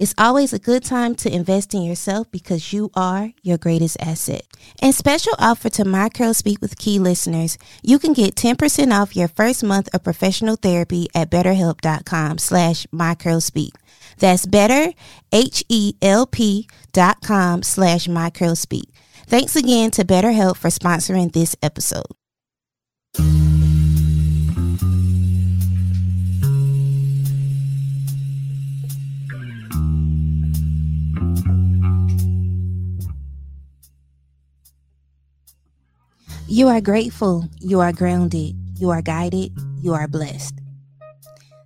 it's always a good time to invest in yourself because you are your greatest asset. And special offer to My Curl Speak with Key listeners, you can get 10% off your first month of professional therapy at betterhelp.com slash mycurlspeak. That's better, H-E-L-P dot com slash mycurlspeak. Thanks again to BetterHelp for sponsoring this episode. You are grateful, you are grounded, you are guided, you are blessed.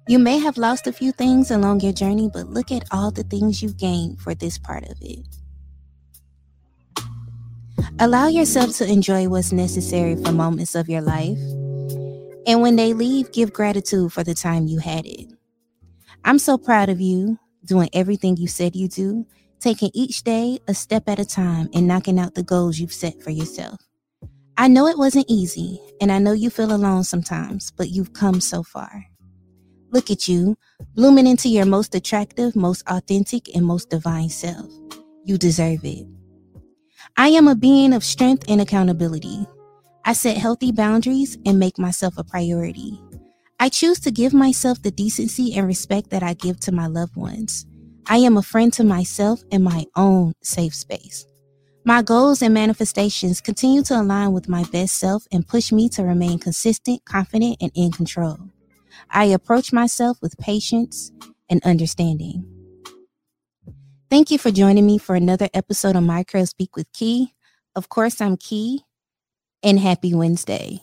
You may have lost a few things along your journey, but look at all the things you've gained for this part of it. Allow yourself to enjoy what's necessary for moments of your life. And when they leave, give gratitude for the time you had it. I'm so proud of you doing everything you said you do, taking each day a step at a time and knocking out the goals you've set for yourself. I know it wasn't easy, and I know you feel alone sometimes, but you've come so far. Look at you, blooming into your most attractive, most authentic, and most divine self. You deserve it. I am a being of strength and accountability. I set healthy boundaries and make myself a priority. I choose to give myself the decency and respect that I give to my loved ones. I am a friend to myself in my own safe space. My goals and manifestations continue to align with my best self and push me to remain consistent, confident, and in control. I approach myself with patience and understanding. Thank you for joining me for another episode of My Curl Speak with Key. Of course, I'm Key, and happy Wednesday.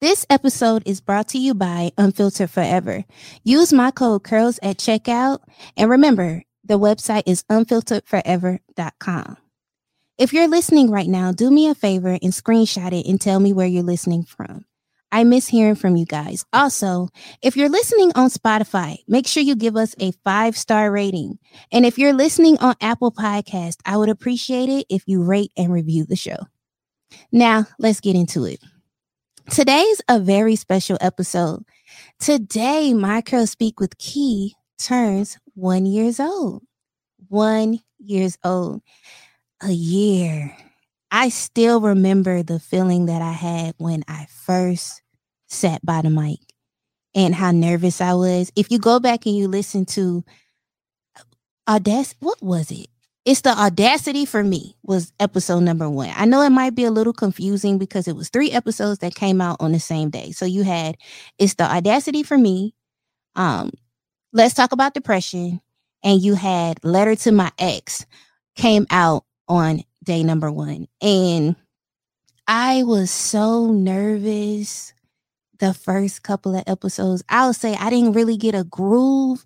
This episode is brought to you by Unfiltered Forever. Use my code CURLS at checkout. And remember, the website is unfilteredforever.com. If you're listening right now, do me a favor and screenshot it and tell me where you're listening from. I miss hearing from you guys. Also, if you're listening on Spotify, make sure you give us a five star rating. And if you're listening on Apple Podcast, I would appreciate it if you rate and review the show. Now, let's get into it. Today's a very special episode. Today, My Curl Speak with Key turns one years old. One years old. A year. I still remember the feeling that I had when I first sat by the mic and how nervous I was. If you go back and you listen to Audacity, what was it? It's the Audacity for me was episode number one. I know it might be a little confusing because it was three episodes that came out on the same day. So you had it's the Audacity for me, um, Let's Talk About Depression, and you had Letter to My Ex came out on day number one. And I was so nervous the first couple of episodes. I'll say I didn't really get a groove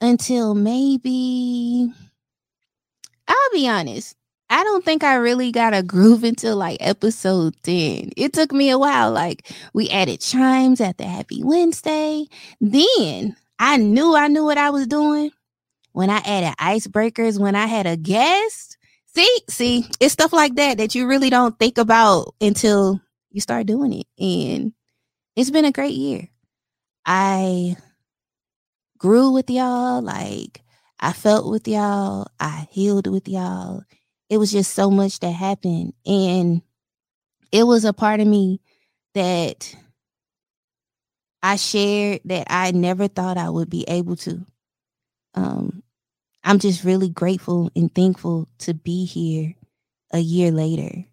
until maybe, I'll be honest. I don't think I really got a groove until like episode 10. It took me a while. Like we added chimes at the Happy Wednesday. Then I knew I knew what I was doing when I added icebreakers, when I had a guest. See, see, it's stuff like that that you really don't think about until you start doing it. And it's been a great year. I grew with y'all, like I felt with y'all, I healed with y'all. It was just so much that happened. And it was a part of me that I shared that I never thought I would be able to. Um, I'm just really grateful and thankful to be here a year later.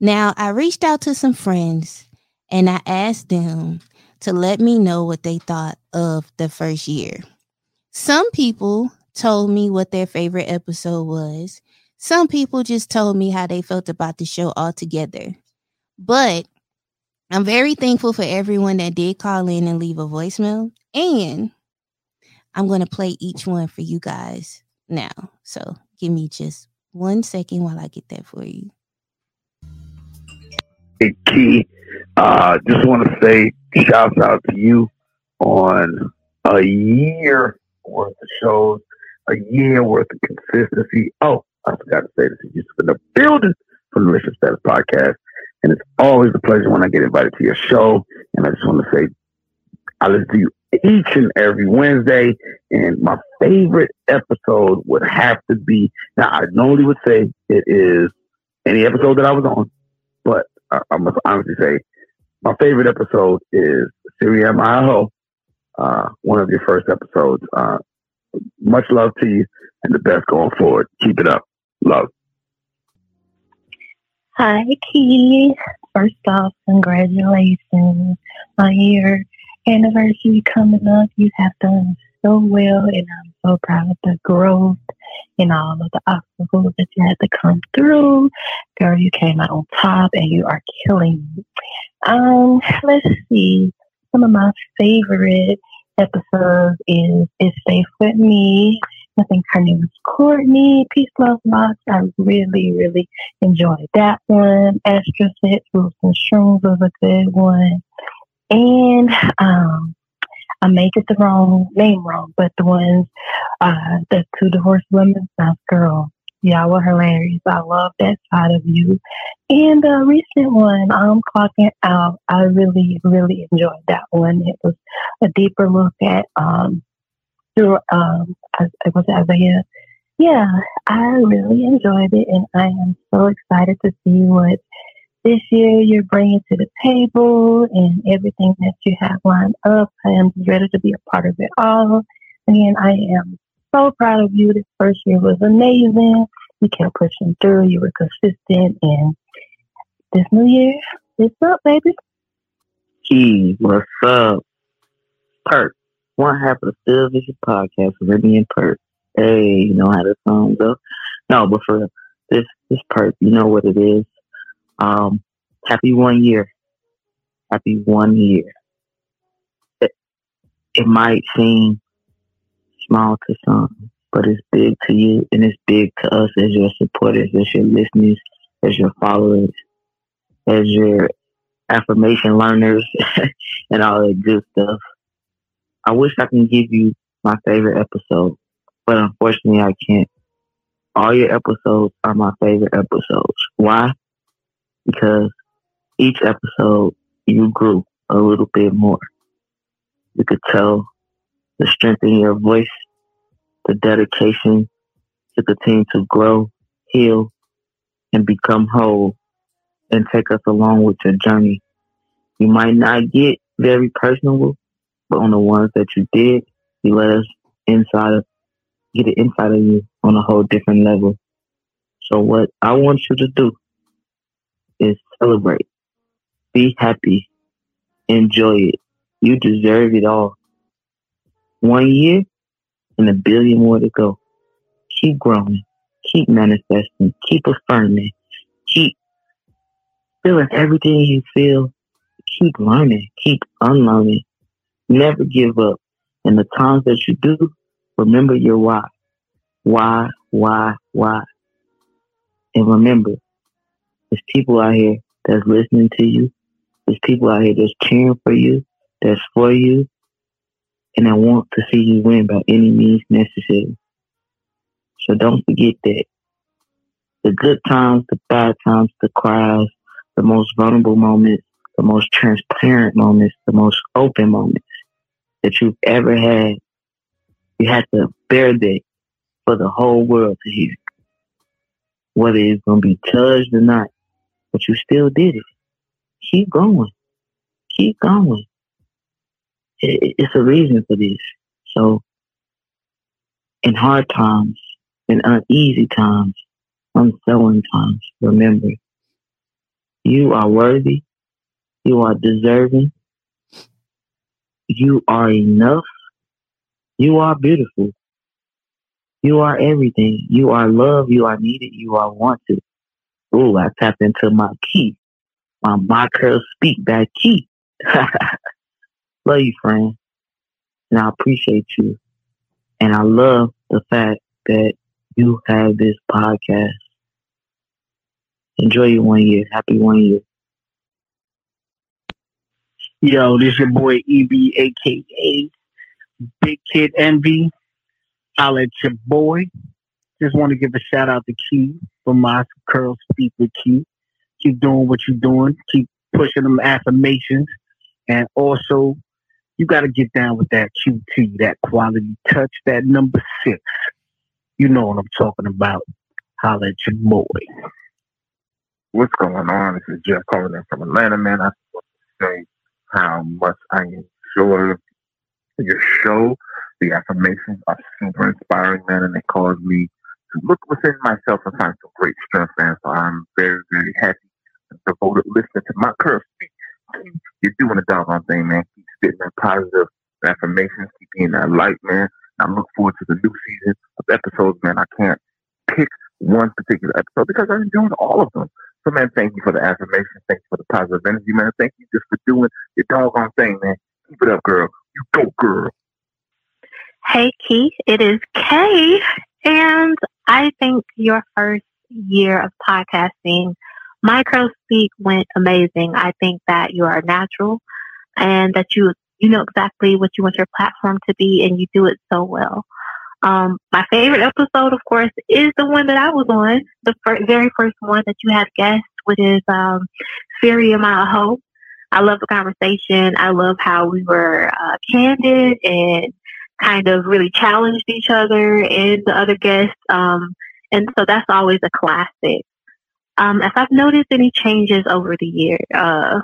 Now, I reached out to some friends and I asked them to let me know what they thought of the first year. Some people told me what their favorite episode was. Some people just told me how they felt about the show altogether. But I'm very thankful for everyone that did call in and leave a voicemail. And I'm going to play each one for you guys now. So give me just one second while I get that for you. Hey, Key, uh, just want to say shouts out to you on a year worth of shows, a year worth of consistency. Oh, I forgot to say this. You just in the building for the Listen Status podcast. And it's always a pleasure when I get invited to your show. And I just want to say, I listen to you each and every Wednesday. And my favorite episode would have to be, now I normally would say it is any episode that I was on, but I, I must honestly say my favorite episode is Syria Maho, uh, one of your first episodes. Uh, much love to you and the best going forward. Keep it up. Love. Hi, Key. First off, congratulations on your anniversary coming up. You have done so well, and I'm so proud of the growth and all of the obstacles that you had to come through. Girl, you came out on top, and you are killing. Um, let's see. Some of my favorite episodes is "Is Safe with Me." I think her name is Courtney. Peace, love, lots. I really, really enjoyed that one. Extra Set, Rules and Shrooms was a good one. And um, I may get the wrong name wrong, but the ones, uh, the two divorced women, South Girl. Y'all were hilarious. I love that side of you. And the recent one, I'm clocking out. I really, really enjoyed that one. It was a deeper look at um, through um it was Isaiah. Yeah, I really enjoyed it and I am so excited to see what this year you're bringing to the table and everything that you have lined up. I am ready to be a part of it all. Again, I am so proud of you. This first year was amazing. You kept pushing through. You were consistent. And this new year, it's up, baby. Key, what's up? Perk one half of the Still Vision podcast with Remy and Perk. Hey, you know how the song go? No, but for this this Perk, you know what it is. Um, happy one year. Happy one year. It, it might seem small to some, but it's big to you and it's big to us as your supporters, as your listeners, as your followers, as your affirmation learners and all that good stuff. I wish I can give you my favorite episode, but unfortunately I can't. All your episodes are my favorite episodes. Why? Because each episode you grew a little bit more. You could tell the strength in your voice, the dedication to continue to grow, heal, and become whole and take us along with your journey. You might not get very personal but on the ones that you did, you let us inside of, get it inside of you on a whole different level. So what I want you to do is celebrate, be happy, enjoy it. You deserve it all. One year and a billion more to go. Keep growing, keep manifesting, keep affirming, keep feeling everything you feel. Keep learning, keep unlearning, Never give up. And the times that you do, remember your why. Why, why, why. And remember, there's people out here that's listening to you. There's people out here that's cheering for you, that's for you, and I want to see you win by any means necessary. So don't forget that. The good times, the bad times, the cries, the most vulnerable moments, the most transparent moments, the most open moments that you've ever had. You had to bear that for the whole world to hear. Whether it's going to be judged or not, but you still did it. Keep going. Keep going. It, it's a reason for this. So in hard times, in uneasy times, unsettling times, remember, you are worthy, you are deserving, you are enough, you are beautiful, you are everything, you are loved, you are needed, you are wanted. Ooh, I tapped into my key, my my girl speak that key. love you, friend, and I appreciate you, and I love the fact that you have this podcast. Enjoy your one year. Happy one year. Yo, this your boy EB, aka Big Kid Envy. I'll let your boy. Just want to give a shout out to Key for my curl speak with Q. Keep doing what you're doing. Keep pushing them affirmations. And also, you got to get down with that QT, that quality touch, that number six. You know what I'm talking about. Holla your boy. What's going on? This is Jeff calling in from Atlanta, man. I just want to say Um, how much I enjoy your show. The affirmations are super inspiring, man, and they cause me to look within myself and find some great strength, man. So I'm very, very happy and devoted listening to my curl speak. You're doing a doggone thing, man. Keep spitting that positive affirmations, keep being that light, man. I look forward to the new season of episodes, man. I can't pick one particular episode because I enjoyed all of them. So, man, thank you for the affirmation. Thank you for the positive energy, man. Thank you just for doing your doggone thing, man. Keep it up, girl. You go, girl. Hey, Keith, it is Kay. And I think your first year of podcasting, My Curl Speak went amazing. I think that you are natural and that you you know exactly what you want your platform to be and you do it so well. Um, my favorite episode, of course, is the one that I was on, the fir- very first one that you had guest, which is um, Fury My Hope. I love the conversation. I love how we were uh, candid and kind of really challenged each other and the other guests. Um, and so that's always a classic. Um, if I've noticed any changes over the year, uh,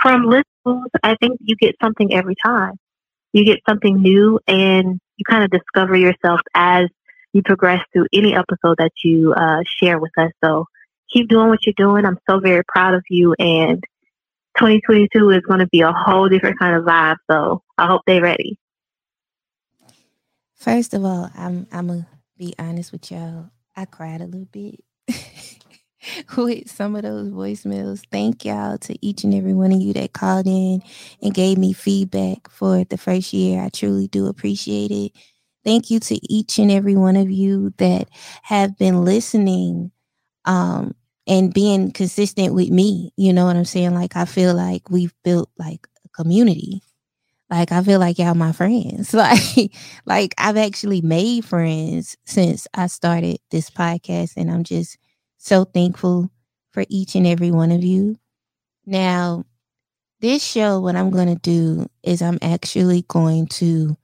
from listeners, I think you get something every time. You get something new and you kind of discover yourself as you progress through any episode that you uh, share with us. So keep doing what you're doing. I'm so very proud of you. And 2022 is going to be a whole different kind of vibe. So I hope they're ready. First of all, I'm I'm gonna be honest with y'all. I cried a little bit with some of those voicemails. Thank y'all to each and every one of you that called in and gave me feedback for the first year. I truly do appreciate it. Thank you to each and every one of you that have been listening um, and being consistent with me. You know what I'm saying? Like, I feel like we've built like a community. Like, I feel like y'all my friends. Like, like I've actually made friends since I started this podcast, and I'm just so thankful for each and every one of you. Now, this show, what I'm going to do is I'm actually going to,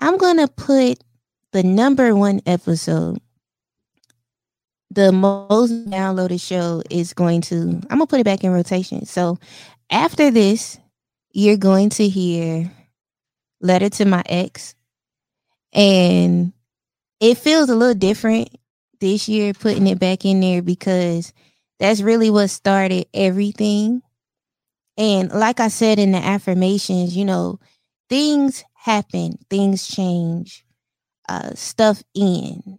I'm going to put the number one episode, the most downloaded show is going to, I'm going to put it back in rotation. So after this, you're going to hear Letter to My Ex. And it feels a little different this year putting it back in there because that's really what started everything. And like I said in the affirmations, you know, things happen, things change, uh, stuff in,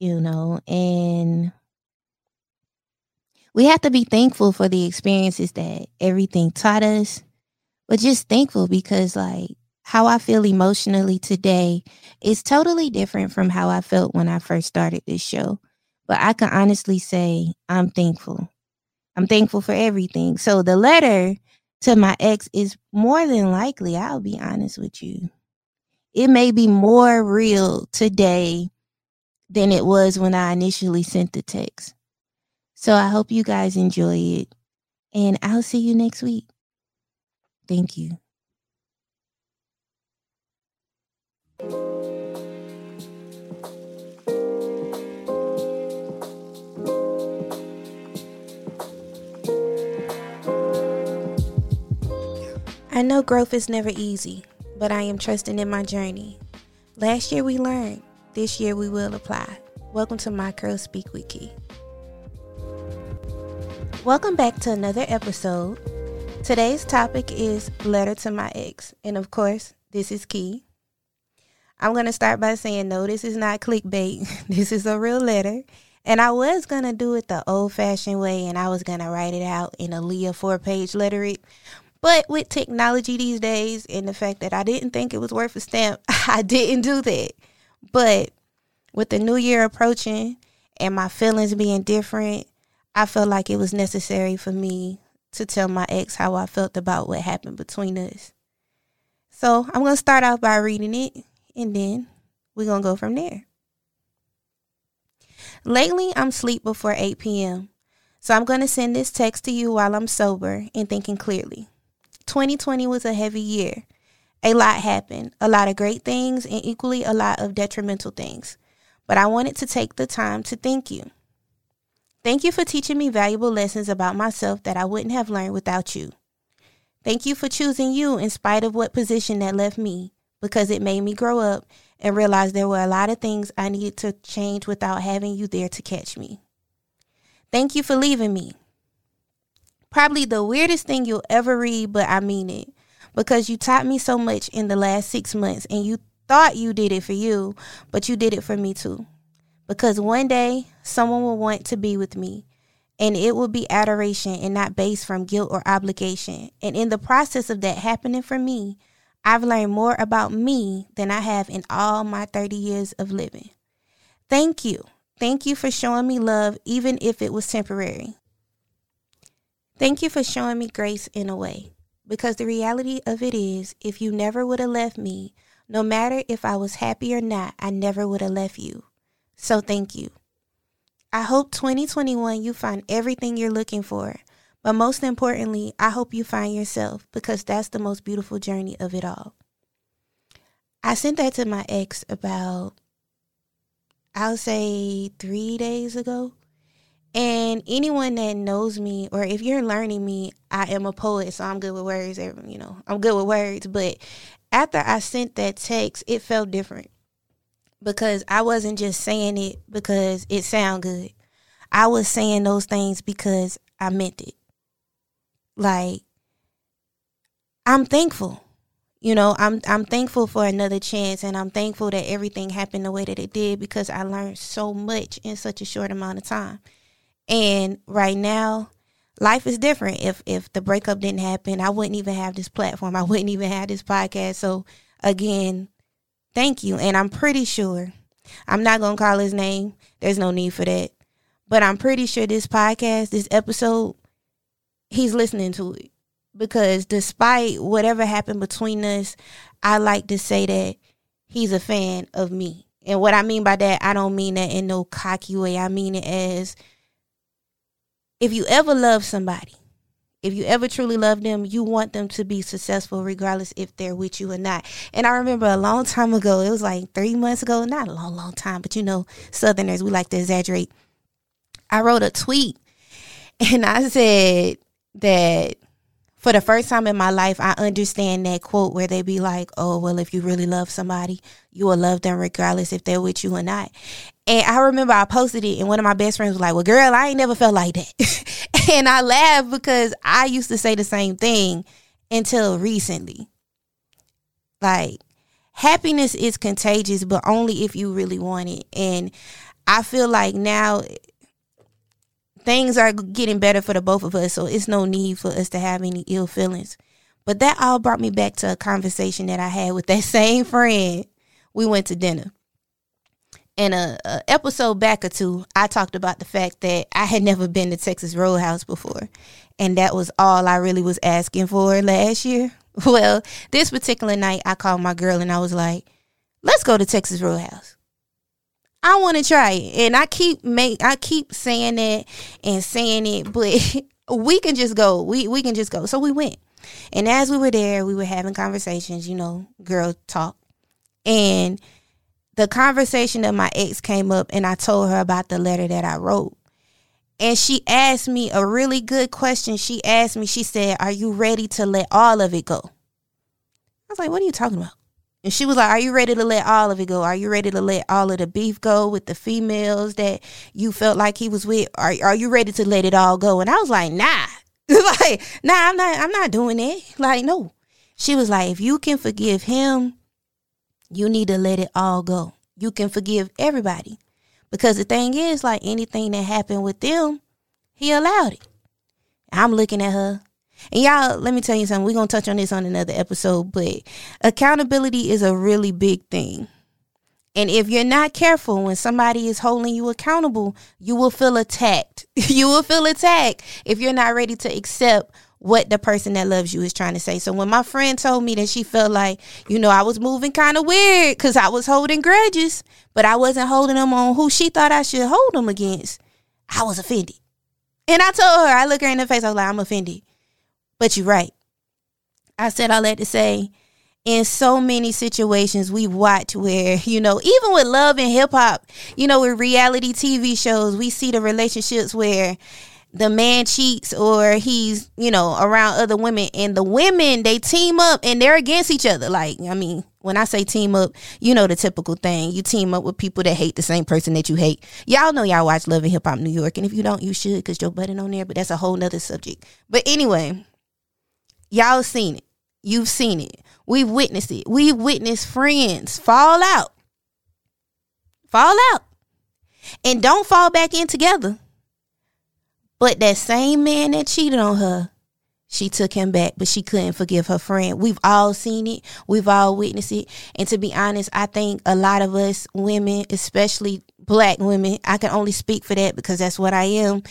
you know, and we have to be thankful for the experiences that everything taught us, but just thankful because, like, how I feel emotionally today is totally different from how I felt when I first started this show. But I can honestly say I'm thankful. I'm thankful for everything. So the letter to my ex is more than likely, I'll be honest with you. It may be more real today than it was when I initially sent the text. So I hope you guys enjoy it. And I'll see you next week. Thank you. I know growth is never easy, but I am trusting in my journey. Last year we learned, this year we will apply. Welcome to My Curl Speak Key. Welcome back to another episode. Today's topic is Letter to My Ex. And of course, this is Key. I'm going to start by saying, no, this is not clickbait. this is a real letter. And I was going to do it the old fashioned way and I was going to write it out in a Leah four page letter. But with technology these days and the fact that I didn't think it was worth a stamp, I didn't do that. But with the new year approaching and my feelings being different, I felt like it was necessary for me to tell my ex how I felt about what happened between us. So I'm going to start off by reading it and then we're going to go from there. Lately, I'm sleep before 8 p.m. So I'm going to send this text to you while I'm sober and thinking clearly. 2020 was a heavy year. A lot happened, a lot of great things and equally a lot of detrimental things. But I wanted to take the time to thank you. Thank you for teaching me valuable lessons about myself that I wouldn't have learned without you. Thank you for choosing you in spite of what position that left me because it made me grow up and realize there were a lot of things I needed to change without having you there to catch me. Thank you for leaving me. Probably the weirdest thing you'll ever read, but I mean it because you taught me so much in the last six months and you thought you did it for you, but you did it for me too. Because one day someone will want to be with me and it will be adoration and not based from guilt or obligation. And in the process of that happening for me, I've learned more about me than I have in all my 30 years of living. Thank you. Thank you for showing me love, even if it was temporary. Thank you for showing me grace in a way. Because the reality of it is, if you never would have left me, no matter if I was happy or not, I never would have left you. So thank you. I hope 2021 you find everything you're looking for but most importantly, I hope you find yourself because that's the most beautiful journey of it all. I sent that to my ex about, I'll say, three days ago. And anyone that knows me, or if you're learning me, I am a poet, so I'm good with words. You know, I'm good with words. But after I sent that text, it felt different because I wasn't just saying it because it sounded good. I was saying those things because I meant it. Like I'm thankful. You know, I'm I'm thankful for another chance and I'm thankful that everything happened the way that it did because I learned so much in such a short amount of time. And right now, life is different. If if the breakup didn't happen, I wouldn't even have this platform. I wouldn't even have this podcast. So again, thank you. And I'm pretty sure I'm not gonna call his name. There's no need for that. But I'm pretty sure this podcast, this episode he's listening to it because despite whatever happened between us, I like to say that he's a fan of me. And what I mean by that, I don't mean that in no cocky way. I mean it as if you ever love somebody, if you ever truly love them, you want them to be successful regardless if they're with you or not. And I remember a long time ago, it was like three months ago, not a long, long time, but you know, Southerners, we like to exaggerate. I wrote a tweet and I said, that for the first time in my life, I understand that quote where they be like, oh, well, if you really love somebody, you will love them regardless if they're with you or not. And I remember I posted it, and one of my best friends was like, well, girl, I ain't never felt like that. and I laughed because I used to say the same thing until recently. Like, happiness is contagious, but only if you really want it. And I feel like now things are getting better for the both of us, so it's no need for us to have any ill feelings. But that all brought me back to a conversation that I had with that same friend. We went to dinner. And a, a, episode back or two, I talked about the fact that I had never been to Texas Roadhouse before. And that was all I really was asking for last year. Well, this particular night, I called my girl and I was like, let's go to Texas Roadhouse. I want to try it, and I keep make I keep saying it and saying it, but we can just go. We we can just go. So we went, and as we were there, we were having conversations. You know, girl talk, and the conversation of my ex came up, and I told her about the letter that I wrote. And she asked me a really good question. She asked me, she said, Are you ready to let all of it go? I was like, What are you talking about? And she was like, Are you ready to let all of it go? Are you ready to let all of the beef go with the females that you felt like he was with? Are are you ready to let it all go? And I was like, nah. like, nah, I'm not I'm not doing it. Like, no. She was like, if you can forgive him, you need to let it all go. You can forgive everybody. Because the thing is, like anything that happened with them, he allowed it. I'm looking at her. And y'all, let me tell you something. We're going to touch on this on another episode, but accountability is a really big thing. And if you're not careful when somebody is holding you accountable, you will feel attacked. you will feel attacked if you're not ready to accept what the person that loves you is trying to say. So when my friend told me that she felt like, you know, I was moving kind of weird because I was holding grudges, but I wasn't holding them on who she thought I should hold them against, I was offended. And I told her, I look her in the face, I was like, I'm offended. But you're right. I said all that to say, in so many situations we watch where, you know, even with love and hip hop, you know, with reality TV shows, we see the relationships where the man cheats or he's, you know, around other women and the women they team up and they're against each other. Like, I mean, when I say team up, you know the typical thing. You team up with people that hate the same person that you hate. Y'all know y'all watch Love and Hip Hop New York, and if you don't, you should because Joe Budden on there. But that's a whole nother subject. But anyway, Y'all seen it. You've seen it. We've witnessed it. We've witnessed friends fall out. Fall out. And don't fall back in together. But that same man that cheated on her, she took him back, but she couldn't forgive her friend. We've all seen it. We've all witnessed it. And to be honest, I think a lot of us women, especially black women, I can only speak for that because that's what I am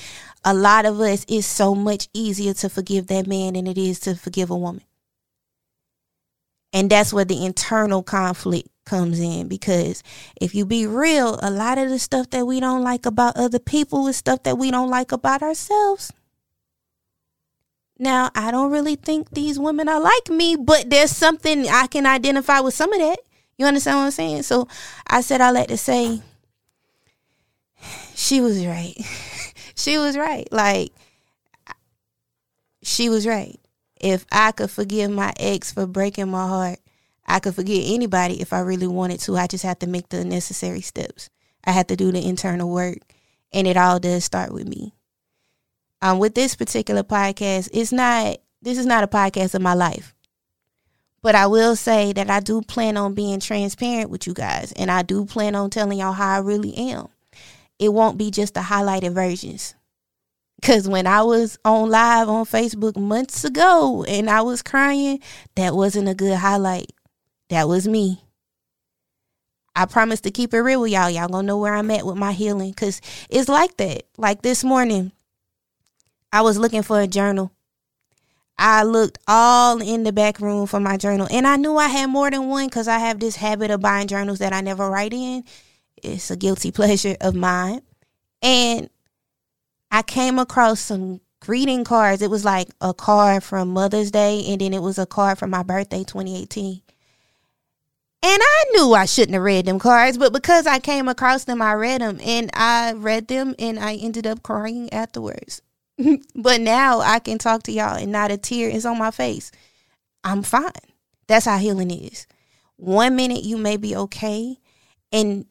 a lot of us it's so much easier to forgive that man than it is to forgive a woman. And that's where the internal conflict comes in because if you be real, a lot of the stuff that we don't like about other people is stuff that we don't like about ourselves. Now, I don't really think these women are like me, but there's something I can identify with some of that. You understand what I'm saying? So I said I like to say she was right. she was right. Like she was right. If I could forgive my ex for breaking my heart, I could forgive anybody if I really wanted to. I just have to make the necessary steps. I have to do the internal work, and it all does start with me. Um, with this particular podcast, it's not. This is not a podcast of my life, but I will say that I do plan on being transparent with you guys, and I do plan on telling y'all how I really am it won't be just the highlighted versions. Cause when I was on live on Facebook months ago and I was crying, that wasn't a good highlight. That was me. I promise to keep it real with y'all. Y'all gonna know where I'm at with my healing. Cause it's like that. Like this morning, I was looking for a journal. I looked all in the back room for my journal. And I knew I had more than one because I have this habit of buying journals that I never write in it's a guilty pleasure of mine. And I came across some greeting cards. It was like a card from Mother's Day, and then it was a card from my birthday, 2018. And I knew I shouldn't have read them cards, but because I came across them, I read them and I read them and I ended up crying afterwards. but now I can talk to y'all and not a tear is on my face. I'm fine. That's how healing is. One minute you may be okay, and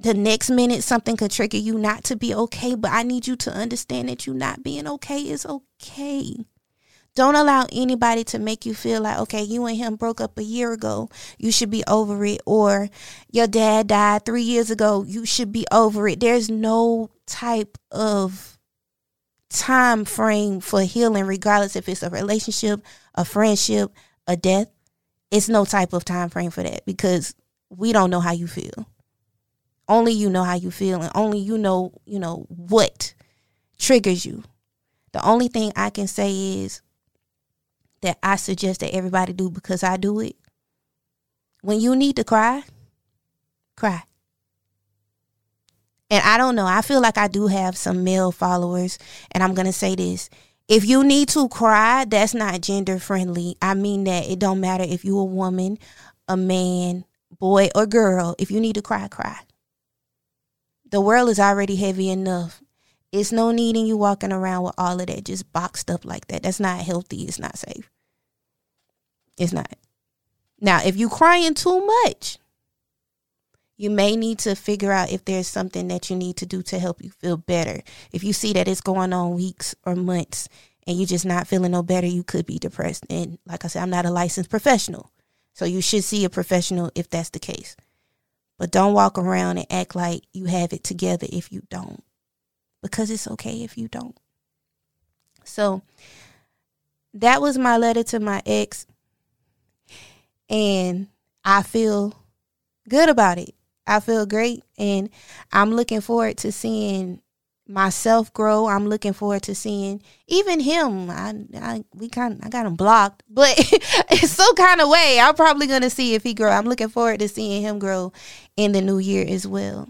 the next minute something could trigger you not to be okay, but I need you to understand that you not being okay is okay. Don't allow anybody to make you feel like, okay, you and him broke up a year ago. You should be over it. Or your dad died three years ago. You should be over it. There's no type of time frame for healing, regardless if it's a relationship, a friendship, a death. It's no type of time frame for that because we don't know how you feel. Only you know how you feel and only you know, you know, what triggers you. The only thing I can say is that I suggest that everybody do because I do it. When you need to cry, cry. And I don't know, I feel like I do have some male followers, and I'm going to say this. If you need to cry, that's not gender friendly. I mean that it don't matter if you a woman, a man, boy or girl. If you need to cry, cry. The world is already heavy enough. It's no need in you walking around with all of that just boxed up like that. That's not healthy. It's not safe. It's not. Now, if you crying too much, you may need to figure out if there's something that you need to do to help you feel better. If you see that it's going on weeks or months and you're just not feeling no better, you could be depressed. And like I said, I'm not a licensed professional. So you should see a professional if that's the case. But don't walk around and act like you have it together if you don't. Because it's okay if you don't. So that was my letter to my ex. And I feel good about it. I feel great. And I'm looking forward to seeing myself grow. I'm looking forward to seeing even him. I, I we kind I got him blocked, but it's some kind of way. I'm probably gonna see if he grow. I'm looking forward to seeing him grow in the new year as well.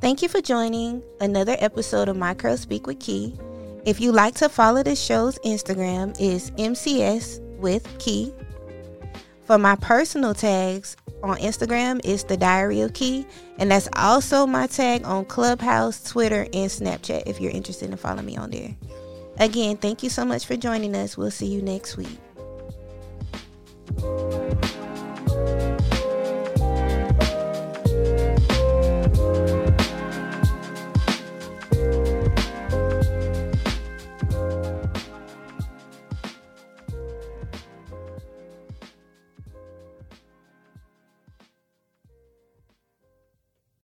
Thank you for joining another episode of My Curl Speak with Key. If you like to follow the show's Instagram is MCS with Key. For my personal tags on Instagram it's the Diary of Key, and that's also my tag on Clubhouse, Twitter, and Snapchat if you're interested in following me on there. Again, thank you so much for joining us. We'll see you next week.